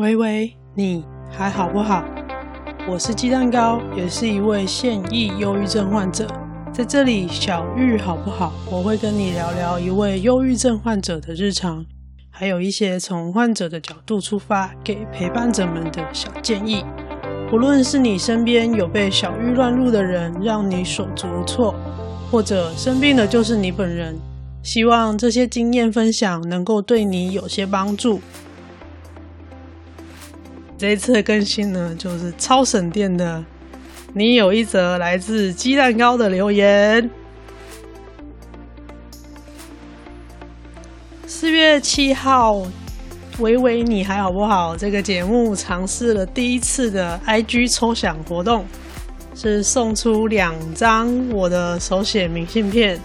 喂喂，你还好不好？我是鸡蛋糕，也是一位现役忧郁症患者。在这里，小玉好不好？我会跟你聊聊一位忧郁症患者的日常，还有一些从患者的角度出发，给陪伴者们的小建议。无论是你身边有被小玉乱入的人，让你手足无措，或者生病的就是你本人，希望这些经验分享能够对你有些帮助。这一次的更新呢，就是超省电的。你有一则来自鸡蛋糕的留言。四月七号。喂喂，你还好不好？这个节目尝试了第一次的 IG 抽奖活动，是送出两张我的手写明信片。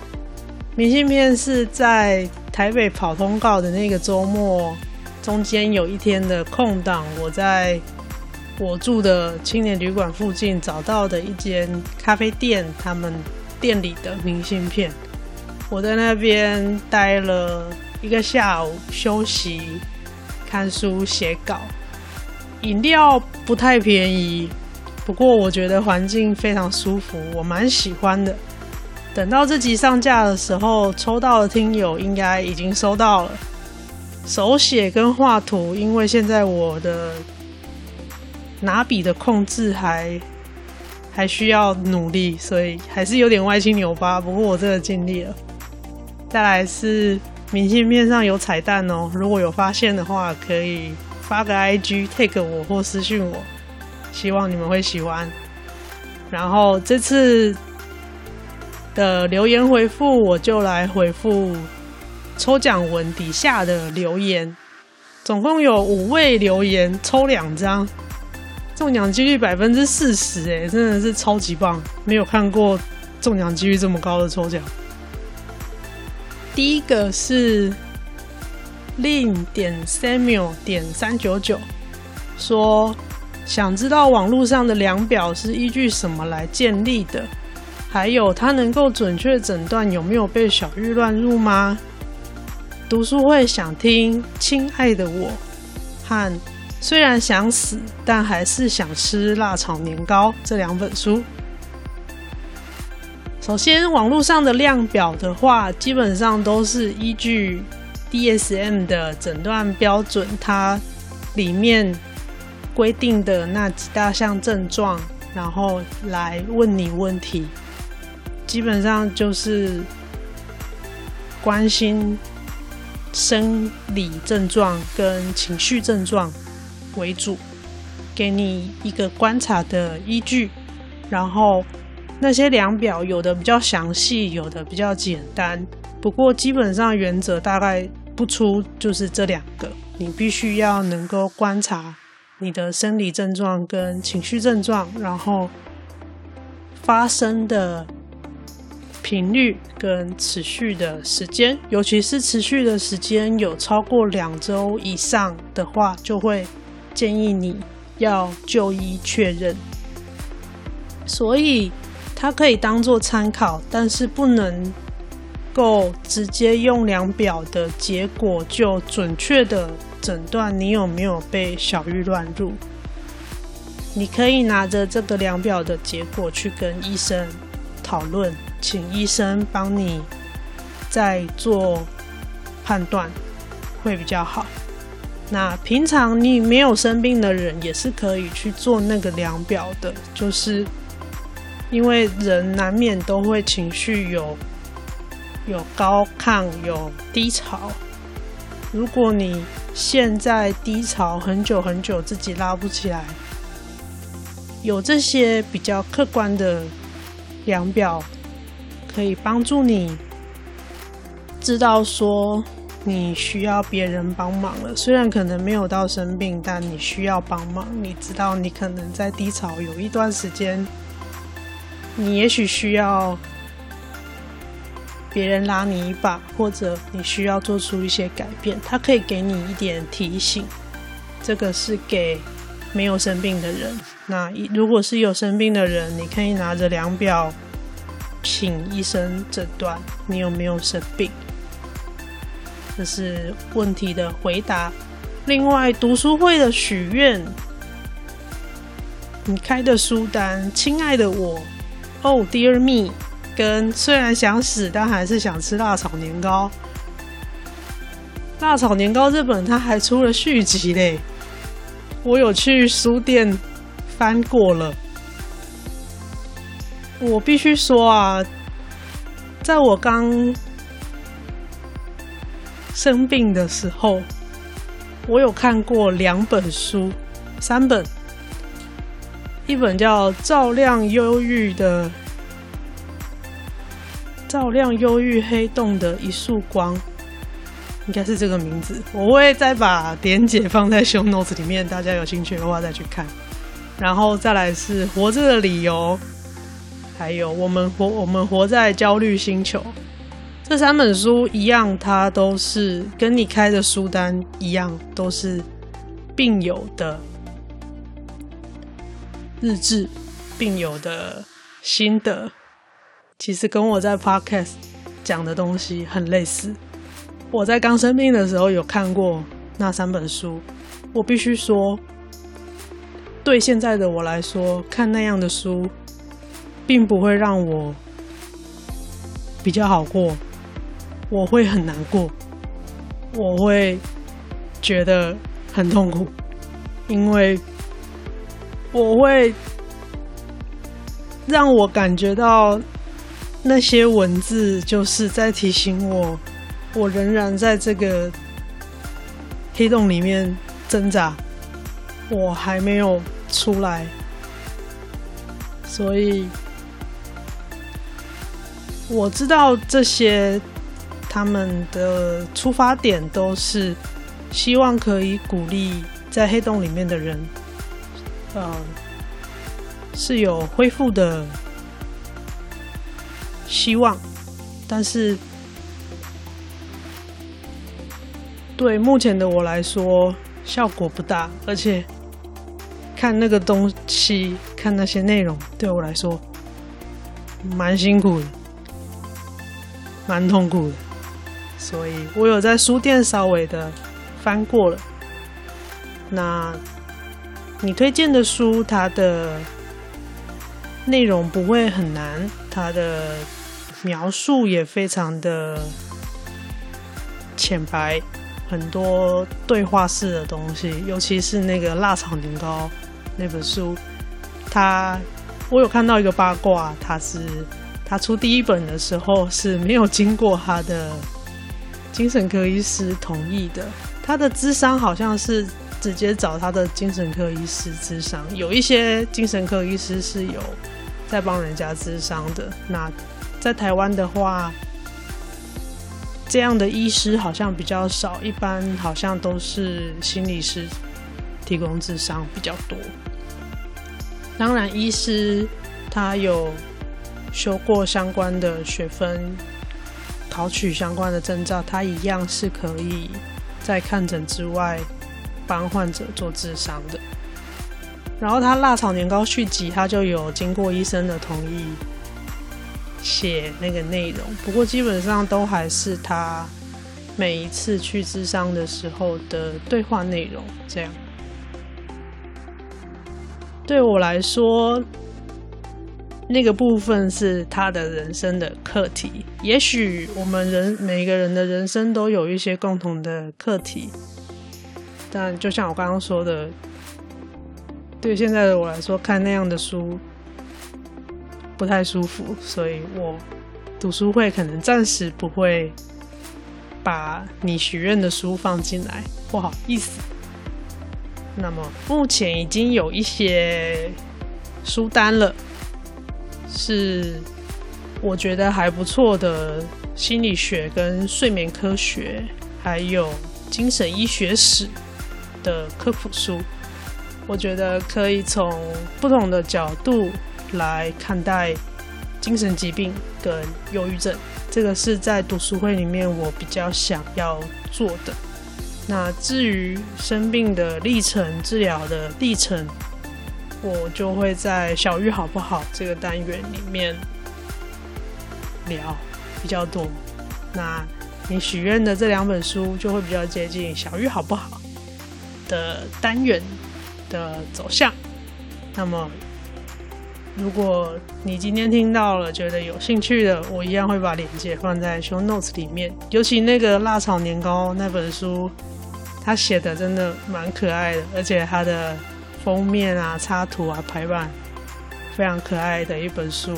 明信片是在台北跑通告的那个周末中间有一天的空档，我在我住的青年旅馆附近找到的一间咖啡店，他们店里的明信片。我在那边待了一个下午休息。看书、写稿，饮料不太便宜，不过我觉得环境非常舒服，我蛮喜欢的。等到这集上架的时候，抽到的听友应该已经收到了。手写跟画图，因为现在我的拿笔的控制还还需要努力，所以还是有点歪七扭八。不过我真的尽力了。再来是。明信片上有彩蛋哦，如果有发现的话，可以发个 IG tag 我或私信我，希望你们会喜欢。然后这次的留言回复，我就来回复抽奖文底下的留言，总共有五位留言，抽两张，中奖几率百分之四十，哎，真的是超级棒，没有看过中奖几率这么高的抽奖。第一个是 Lin 点 Samuel 点三九九说，想知道网络上的量表是依据什么来建立的？还有，它能够准确诊断有没有被小玉乱入吗？读书会想听《亲爱的我》和虽然想死，但还是想吃辣炒年糕这两本书。首先，网络上的量表的话，基本上都是依据 DSM 的诊断标准，它里面规定的那几大项症状，然后来问你问题。基本上就是关心生理症状跟情绪症状为主，给你一个观察的依据，然后。那些量表有的比较详细，有的比较简单。不过基本上原则大概不出就是这两个，你必须要能够观察你的生理症状跟情绪症状，然后发生的频率跟持续的时间，尤其是持续的时间有超过两周以上的话，就会建议你要就医确认。所以。它可以当做参考，但是不能够直接用量表的结果就准确的诊断你有没有被小玉乱入。你可以拿着这个量表的结果去跟医生讨论，请医生帮你再做判断，会比较好。那平常你没有生病的人也是可以去做那个量表的，就是。因为人难免都会情绪有有高亢，有低潮。如果你现在低潮很久很久，自己拉不起来，有这些比较客观的量表，可以帮助你知道说你需要别人帮忙了。虽然可能没有到生病，但你需要帮忙。你知道你可能在低潮有一段时间。你也许需要别人拉你一把，或者你需要做出一些改变。他可以给你一点提醒，这个是给没有生病的人。那如果是有生病的人，你可以拿着量表，请医生诊断你有没有生病。这是问题的回答。另外，读书会的许愿，你开的书单，亲爱的我，Oh dear me，跟虽然想死，但还是想吃辣炒年糕。辣炒年糕这本它还出了续集嘞，我有去书店翻过了。我必须说啊，在我刚生病的时候，我有看过两本书，三本，一本叫《照亮忧郁的照亮忧郁黑洞的一束光》，应该是这个名字。我会再把点解放在 show notes 里面，大家有兴趣的话再去看。然后再来是《活着的理由》。还有我们活，我们活在焦虑星球。这三本书一样，它都是跟你开的书单一样，都是病友的日志，病友的心得。其实跟我在 Podcast 讲的东西很类似。我在刚生病的时候有看过那三本书，我必须说，对现在的我来说，看那样的书。并不会让我比较好过，我会很难过，我会觉得很痛苦，因为我会让我感觉到那些文字就是在提醒我，我仍然在这个黑洞里面挣扎，我还没有出来，所以。我知道这些，他们的出发点都是希望可以鼓励在黑洞里面的人，呃，是有恢复的希望，但是对目前的我来说效果不大，而且看那个东西，看那些内容，对我来说蛮辛苦的。蛮痛苦的，所以我有在书店稍微的翻过了。那你推荐的书，它的内容不会很难，它的描述也非常的浅白，很多对话式的东西，尤其是那个辣炒年糕那本书，它我有看到一个八卦，它是。他出第一本的时候是没有经过他的精神科医师同意的，他的智商好像是直接找他的精神科医师智商，有一些精神科医师是有在帮人家智商的。那在台湾的话，这样的医师好像比较少，一般好像都是心理师提供智商比较多。当然，医师他有。修过相关的学分，考取相关的证照，他一样是可以在看诊之外帮患者做智商的。然后他辣炒年糕续集，他就有经过医生的同意写那个内容，不过基本上都还是他每一次去咨商的时候的对话内容。这样对我来说。那个部分是他的人生的课题，也许我们人每个人的人生都有一些共同的课题，但就像我刚刚说的，对现在的我来说，看那样的书不太舒服，所以我读书会可能暂时不会把你许愿的书放进来，不好意思。那么目前已经有一些书单了。是我觉得还不错的心理学跟睡眠科学，还有精神医学史的科普书，我觉得可以从不同的角度来看待精神疾病跟忧郁症。这个是在读书会里面我比较想要做的。那至于生病的历程、治疗的历程，我就会在小玉好不好这个单元里面聊比较多。那你许愿的这两本书就会比较接近小玉好不好？的单元的走向。那么，如果你今天听到了，觉得有兴趣的，我一样会把链接放在 show notes 里面。尤其那个辣炒年糕那本书，他写的真的蛮可爱的，而且他的封面啊、插图啊、排版非常可爱的一本书。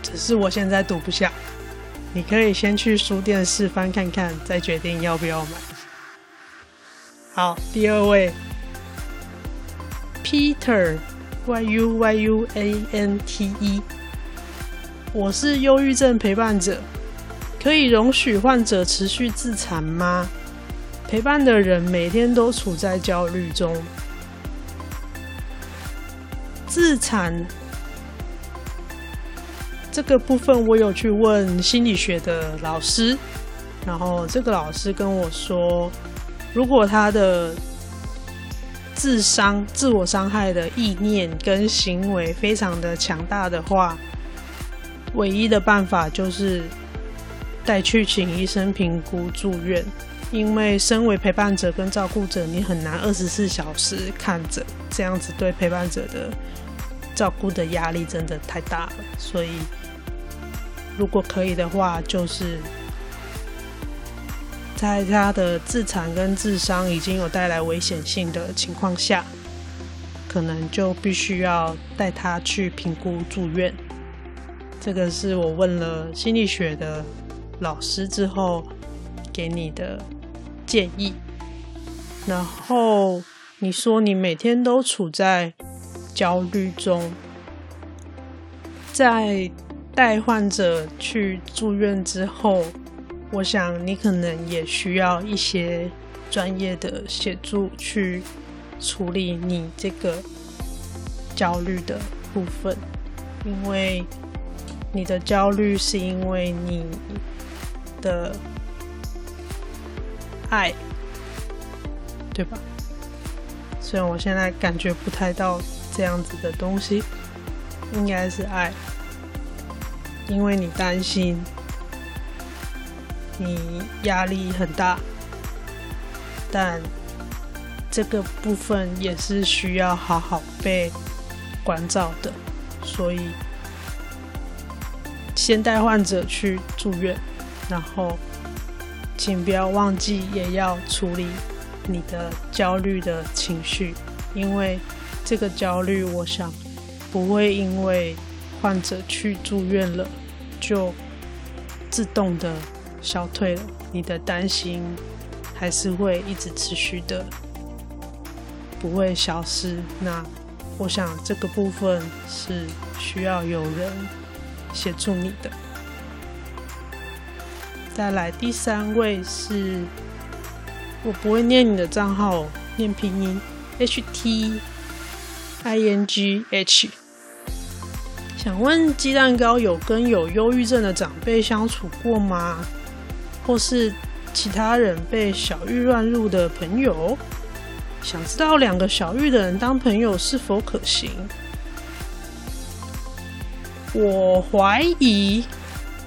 只是我现在读不下，你可以先去书店试翻看看，再决定要不要买。好，第二位，Peter Y U Y U A N T E，我是忧郁症陪伴者，可以容许患者持续自残吗？陪伴的人每天都处在焦虑中，自残。这个部分我有去问心理学的老师，然后这个老师跟我说，如果他的自伤、自我伤害的意念跟行为非常的强大的话，唯一的办法就是带去请医生评估住院，因为身为陪伴者跟照顾者，你很难二十四小时看着，这样子对陪伴者的照顾的压力真的太大了，所以。如果可以的话，就是在他的自残跟自伤已经有带来危险性的情况下，可能就必须要带他去评估住院。这个是我问了心理学的老师之后给你的建议。然后你说你每天都处在焦虑中，在。带患者去住院之后，我想你可能也需要一些专业的协助去处理你这个焦虑的部分，因为你的焦虑是因为你的爱，对吧？虽然我现在感觉不太到这样子的东西，应该是爱。因为你担心，你压力很大，但这个部分也是需要好好被关照的，所以先带患者去住院，然后请不要忘记也要处理你的焦虑的情绪，因为这个焦虑，我想不会因为。患者去住院了，就自动的消退了。你的担心还是会一直持续的，不会消失。那我想这个部分是需要有人协助你的。再来第三位是，我不会念你的账号，念拼音 H T I N G H。想问鸡蛋糕有跟有忧郁症的长辈相处过吗？或是其他人被小玉乱入的朋友？想知道两个小玉的人当朋友是否可行？我怀疑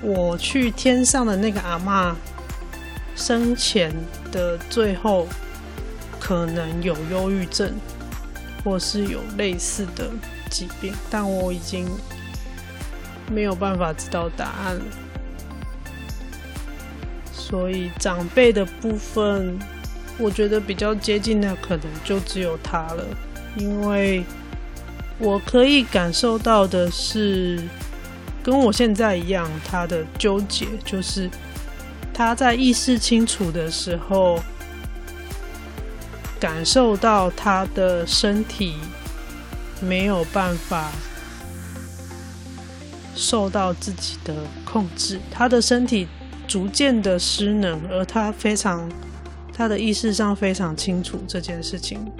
我去天上的那个阿嬷生前的最后可能有忧郁症，或是有类似的疾病，但我已经。没有办法知道答案了，所以长辈的部分，我觉得比较接近的可能就只有他了，因为我可以感受到的是，跟我现在一样，他的纠结就是他在意识清楚的时候，感受到他的身体没有办法。受到自己的控制，他的身体逐渐的失能，而他非常，他的意识上非常清楚这件事情，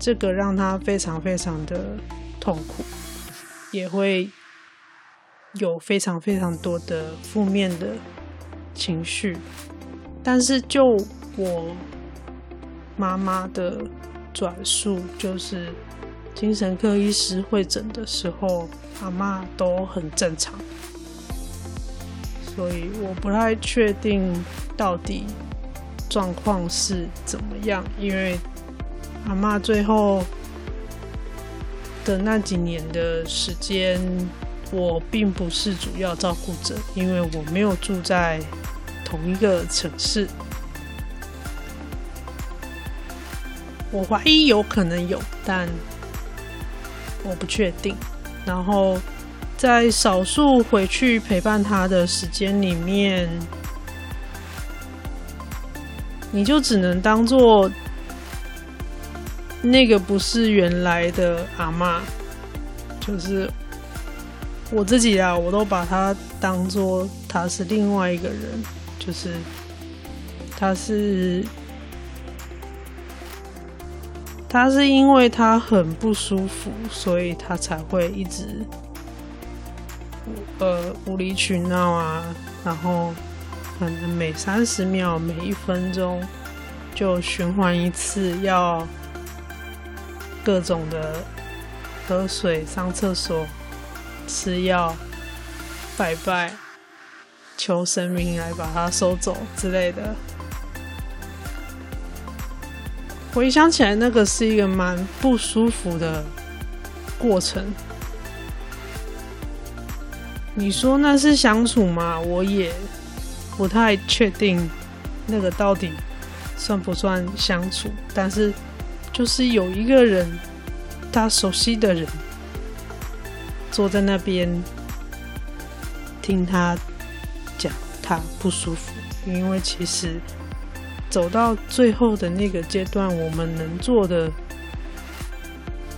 这个让他非常非常的痛苦，也会有非常非常多的负面的情绪。但是就我妈妈的转述，就是。精神科医师会诊的时候，阿嬷都很正常，所以我不太确定到底状况是怎么样，因为阿妈最后的那几年的时间，我并不是主要照顾者，因为我没有住在同一个城市。我怀疑有可能有，但我不确定。然后在少数回去陪伴他的时间里面，你就只能当做那个不是原来的阿嬷，就是我自己啊，我都把他当做他是另外一个人，就是他是。他是因为他很不舒服，所以他才会一直呃无理取闹啊，然后可能每三十秒、每一分钟就循环一次，要各种的喝水、上厕所、吃药、拜拜、求神明来把它收走之类的。回想起来，那个是一个蛮不舒服的过程。你说那是相处吗？我也不太确定，那个到底算不算相处？但是，就是有一个人，他熟悉的人，坐在那边听他讲他不舒服，因为其实。走到最后的那个阶段，我们能做的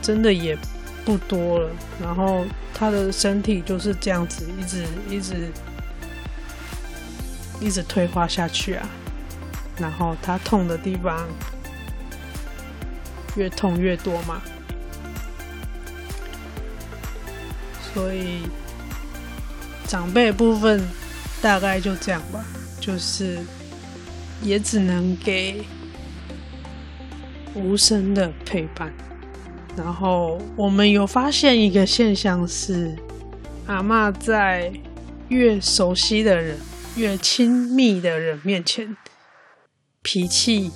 真的也不多了。然后他的身体就是这样子，一直一直一直退化下去啊。然后他痛的地方越痛越多嘛。所以长辈部分大概就这样吧，就是。也只能给无声的陪伴。然后我们有发现一个现象是，阿嬷在越熟悉的人、越亲密的人面前，脾气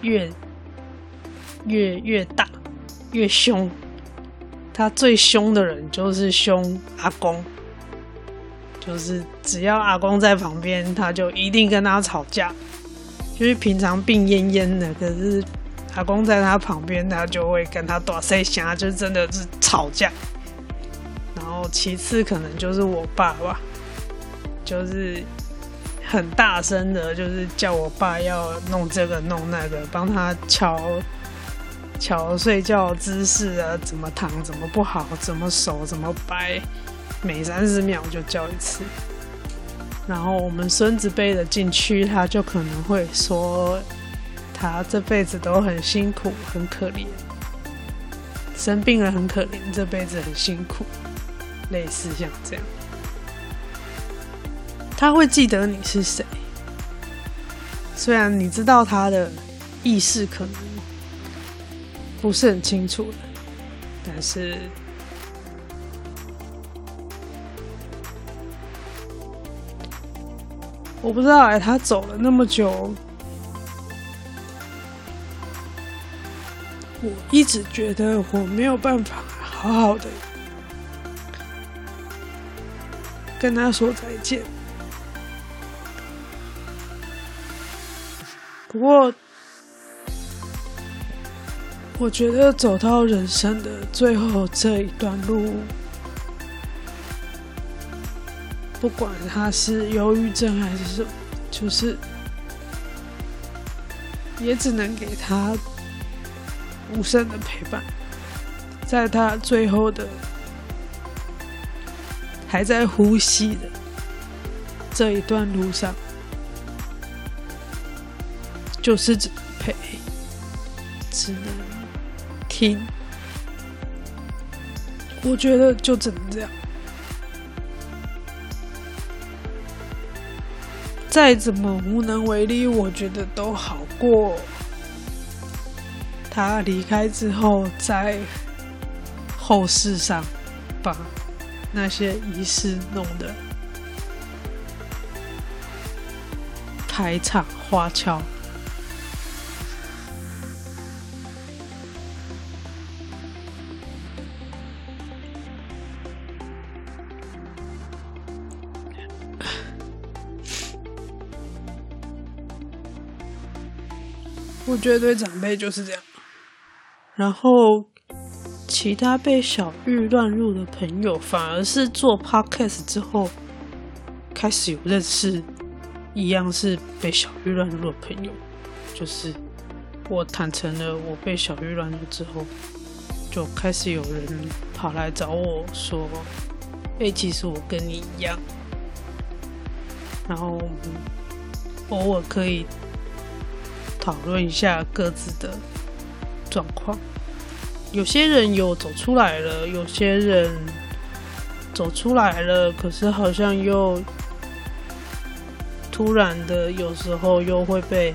越越越大、越凶。他最凶的人就是凶阿公。就是只要阿公在旁边，他就一定跟他吵架。就是平常病恹恹的，可是阿公在他旁边，他就会跟他大声响，就真的是吵架。然后其次可能就是我爸爸，就是很大声的，就是叫我爸要弄这个弄那个，帮他乔乔睡觉姿势啊，怎么躺怎么不好，怎么手怎么摆。每三十秒就叫一次，然后我们孙子辈的进去，他就可能会说，他这辈子都很辛苦，很可怜，生病了很可怜，这辈子很辛苦，类似像这样，他会记得你是谁，虽然你知道他的意识可能不是很清楚的，但是。我不知道哎，他走了那么久，我一直觉得我没有办法好好的跟他说再见。不过，我觉得走到人生的最后这一段路。不管他是忧郁症还是什么，就是也只能给他无声的陪伴，在他最后的还在呼吸的这一段路上，就是只能陪，只能听。我觉得就只能这样。再怎么无能为力，我觉得都好过。他离开之后，在后事上把那些仪式弄得排场花俏。我觉得对长辈就是这样，然后其他被小玉乱入的朋友，反而是做 podcast 之后开始有认识，一样是被小玉乱入的朋友。就是我坦诚了我被小玉乱入之后，就开始有人跑来找我说：“哎，其实我跟你一样。”然后偶尔可以。讨论一下各自的状况。有些人有走出来了，有些人走出来了，可是好像又突然的，有时候又会被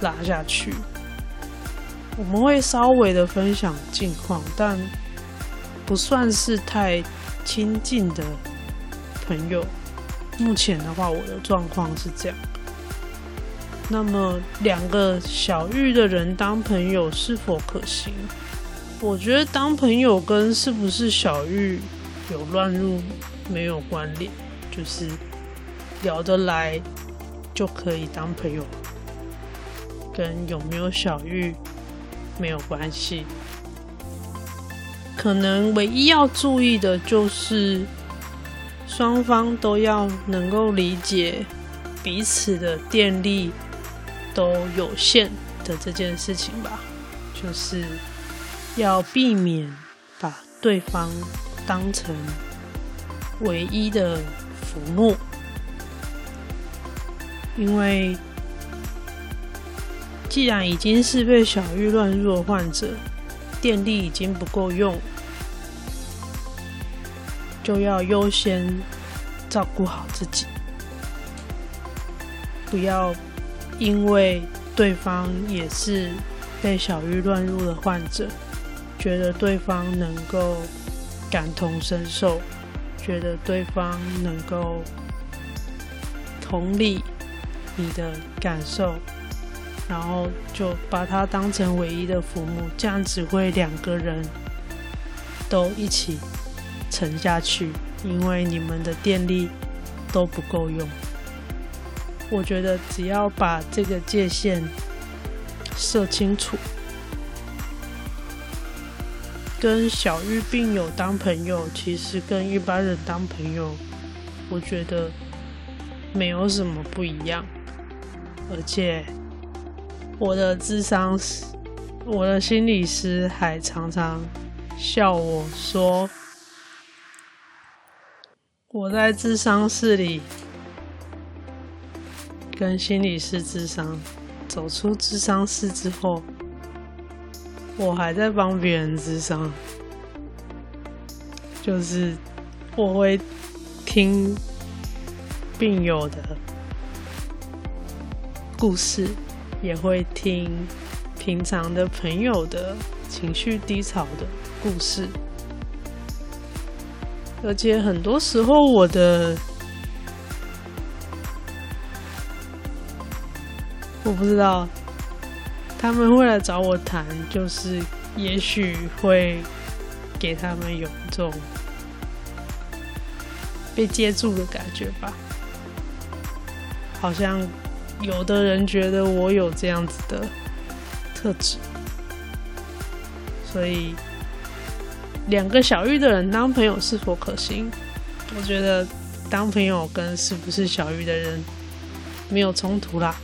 拉下去。我们会稍微的分享近况，但不算是太亲近的朋友。目前的话，我的状况是这样。那么，两个小玉的人当朋友是否可行？我觉得当朋友跟是不是小玉有乱入没有关联，就是聊得来就可以当朋友，跟有没有小玉没有关系。可能唯一要注意的就是双方都要能够理解彼此的电力。都有限的这件事情吧，就是要避免把对方当成唯一的浮木，因为既然已经是被小玉乱入的患者，电力已经不够用，就要优先照顾好自己，不要。因为对方也是被小玉乱入的患者，觉得对方能够感同身受，觉得对方能够同理你的感受，然后就把他当成唯一的父母，这样只会两个人都一起沉下去，因为你们的电力都不够用。我觉得只要把这个界限设清楚，跟小玉病友当朋友，其实跟一般人当朋友，我觉得没有什么不一样。而且我的智商师，我的心理师还常常笑我说，我在智商室里。跟心理师智商，走出智商室之后，我还在帮别人智商，就是我会听病友的故事，也会听平常的朋友的情绪低潮的故事，而且很多时候我的。我不知道他们会来找我谈，就是也许会给他们有一种被接住的感觉吧。好像有的人觉得我有这样子的特质，所以两个小玉的人当朋友是否可行？我觉得当朋友跟是不是小玉的人没有冲突啦。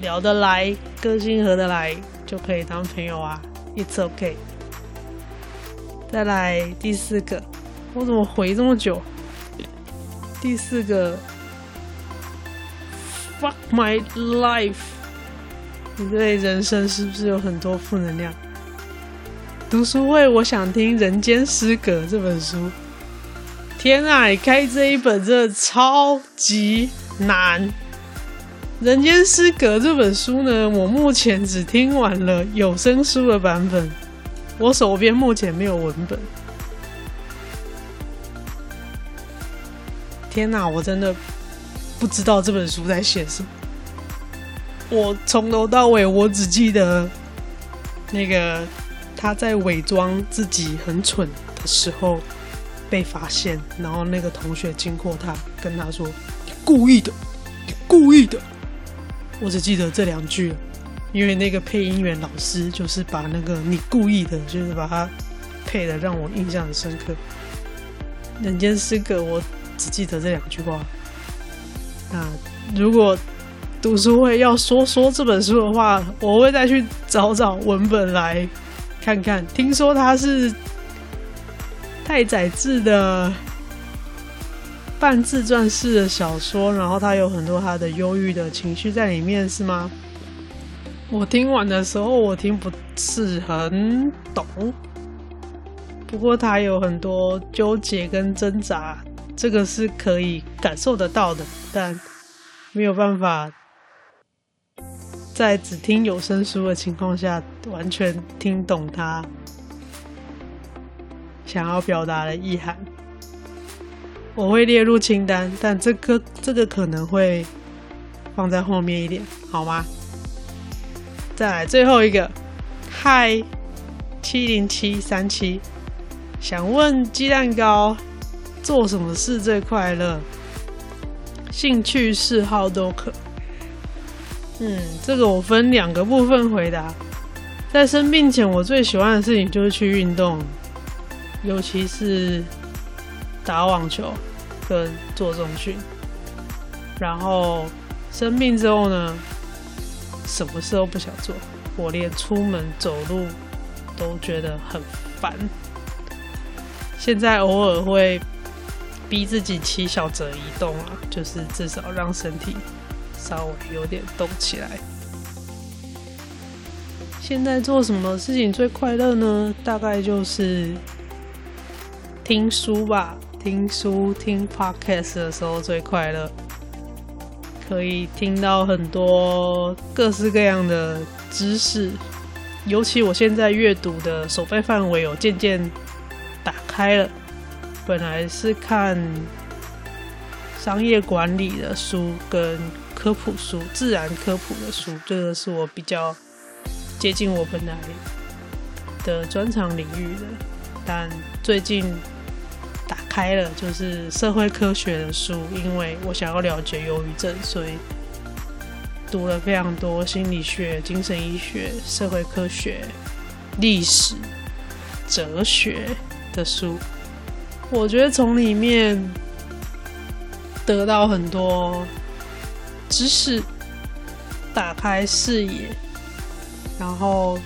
聊得来，个性合得来，就可以当朋友啊。It's OK。再来第四个，我怎么回这么久？第四个，Fuck my life。你对人生是不是有很多负能量？读书会，我想听《人间失格》这本书。天啊，你开这一本真的超级难。《人间失格》这本书呢，我目前只听完了有声书的版本，我手边目前没有文本。天哪，我真的不知道这本书在写什么。我从头到尾，我只记得那个他在伪装自己很蠢的时候被发现，然后那个同学经过他，跟他说：“你故意的，你故意的。”我只记得这两句，因为那个配音员老师就是把那个“你故意的”，就是把它配的让我印象很深刻。人间失格，我只记得这两句话。那如果读书会要说说这本书的话，我会再去找找文本来看看。听说它是太宰治的半自传式的小说，然后它有很多他的忧郁的情绪在里面，是吗？我听完的时候，我听不是很懂。不过他有很多纠结跟挣扎，这个是可以感受得到的，但没有办法在只听有声书的情况下完全听懂他想要表达的意涵。我会列入清单，但这个这个可能会放在后面一点，好吗？再来最后一个，嗨，七零七三七。想问鸡蛋糕做什么事最快乐？兴趣嗜好都可。嗯，这个我分两个部分回答。在生病前，我最喜欢的事情就是去运动，尤其是打网球跟做重训。然后生病之后呢，什么事都不想做，我连出门走路都觉得很烦。现在偶尔会逼自己骑小折移动啊，就是至少让身体稍微有点动起来。现在做什么事情最快乐呢？大概就是听书吧，听书听 podcast 的时候最快乐，可以听到很多各式各样的知识，尤其我现在阅读的收费范围有渐渐。打开了，本来是看商业管理的书跟科普书、自然科普的书，这个是我比较接近我本来的专长领域的。但最近开了就是社会科学的书，因为我想要了解忧郁症，所以读了非常多心理学、精神医学、社会科学、历史、哲学。的书，我觉得从里面得到很多知识，打开视野，然后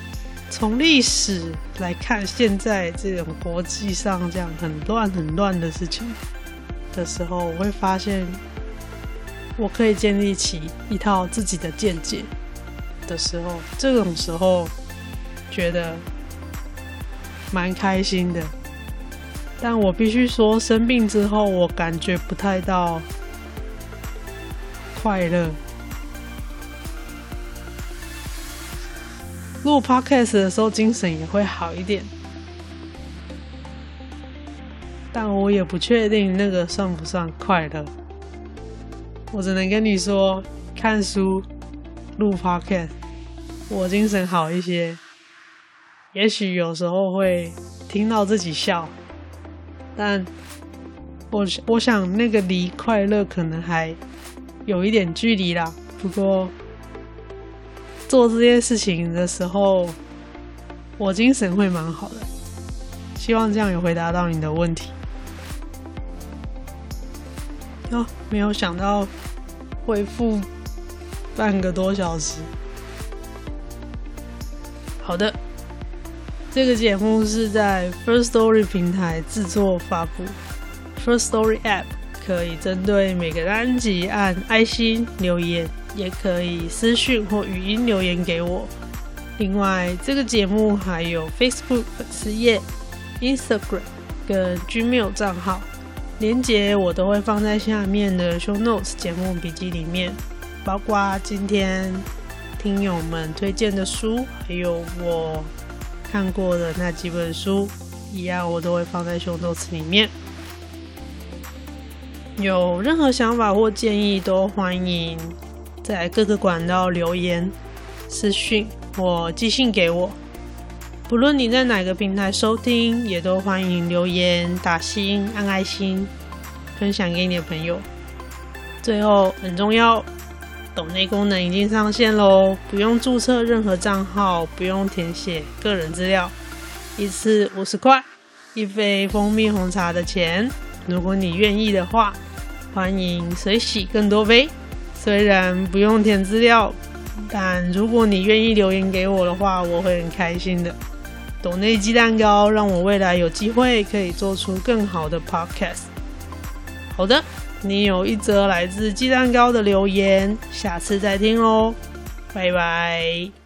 从历史来看现在这种国际上这样很乱很乱的事情的时候，我会发现我可以建立起一套自己的见解的时候，这种时候觉得蛮开心的。但我必须说，生病之后我感觉不太到快乐。录 podcast 的时候精神也会好一点，但我也不确定那个算不算快乐。我只能跟你说，看书、录 podcast，我精神好一些。也许有时候会听到自己笑。但我我想那个离快乐可能还有一点距离啦。不过做这件事情的时候，我精神会蛮好的。希望这样有回答到你的问题。哦，没有想到回复半个多小时。好的。这个节目是在 First Story 平台制作发布。First Story App 可以针对每个单集按爱心留言，也可以私讯或语音留言给我。另外，这个节目还有 Facebook 粉丝页、Instagram 跟 Gmail 账号，连接我都会放在下面的 Show Notes 节目笔记里面，包括今天听友们推荐的书，还有我。看过的那几本书，一样我都会放在 show notes 里面。有任何想法或建议，都欢迎在各个管道留言、私讯或寄信给我。不论你在哪个平台收听，也都欢迎留言、打星、按爱心，分享给你的朋友。最后很重要，抖内功能已经上线喽，不用注册任何账号，不用填写个人资料，一次五十块，一杯蜂蜜红茶的钱。如果你愿意的话，欢迎随喜更多杯。虽然不用填资料，但如果你愿意留言给我的话，我会很开心的。抖内鸡蛋糕，让我未来有机会可以做出更好的 podcast。好的，你有一则来自鸡蛋糕的留言，下次再听哦，拜拜。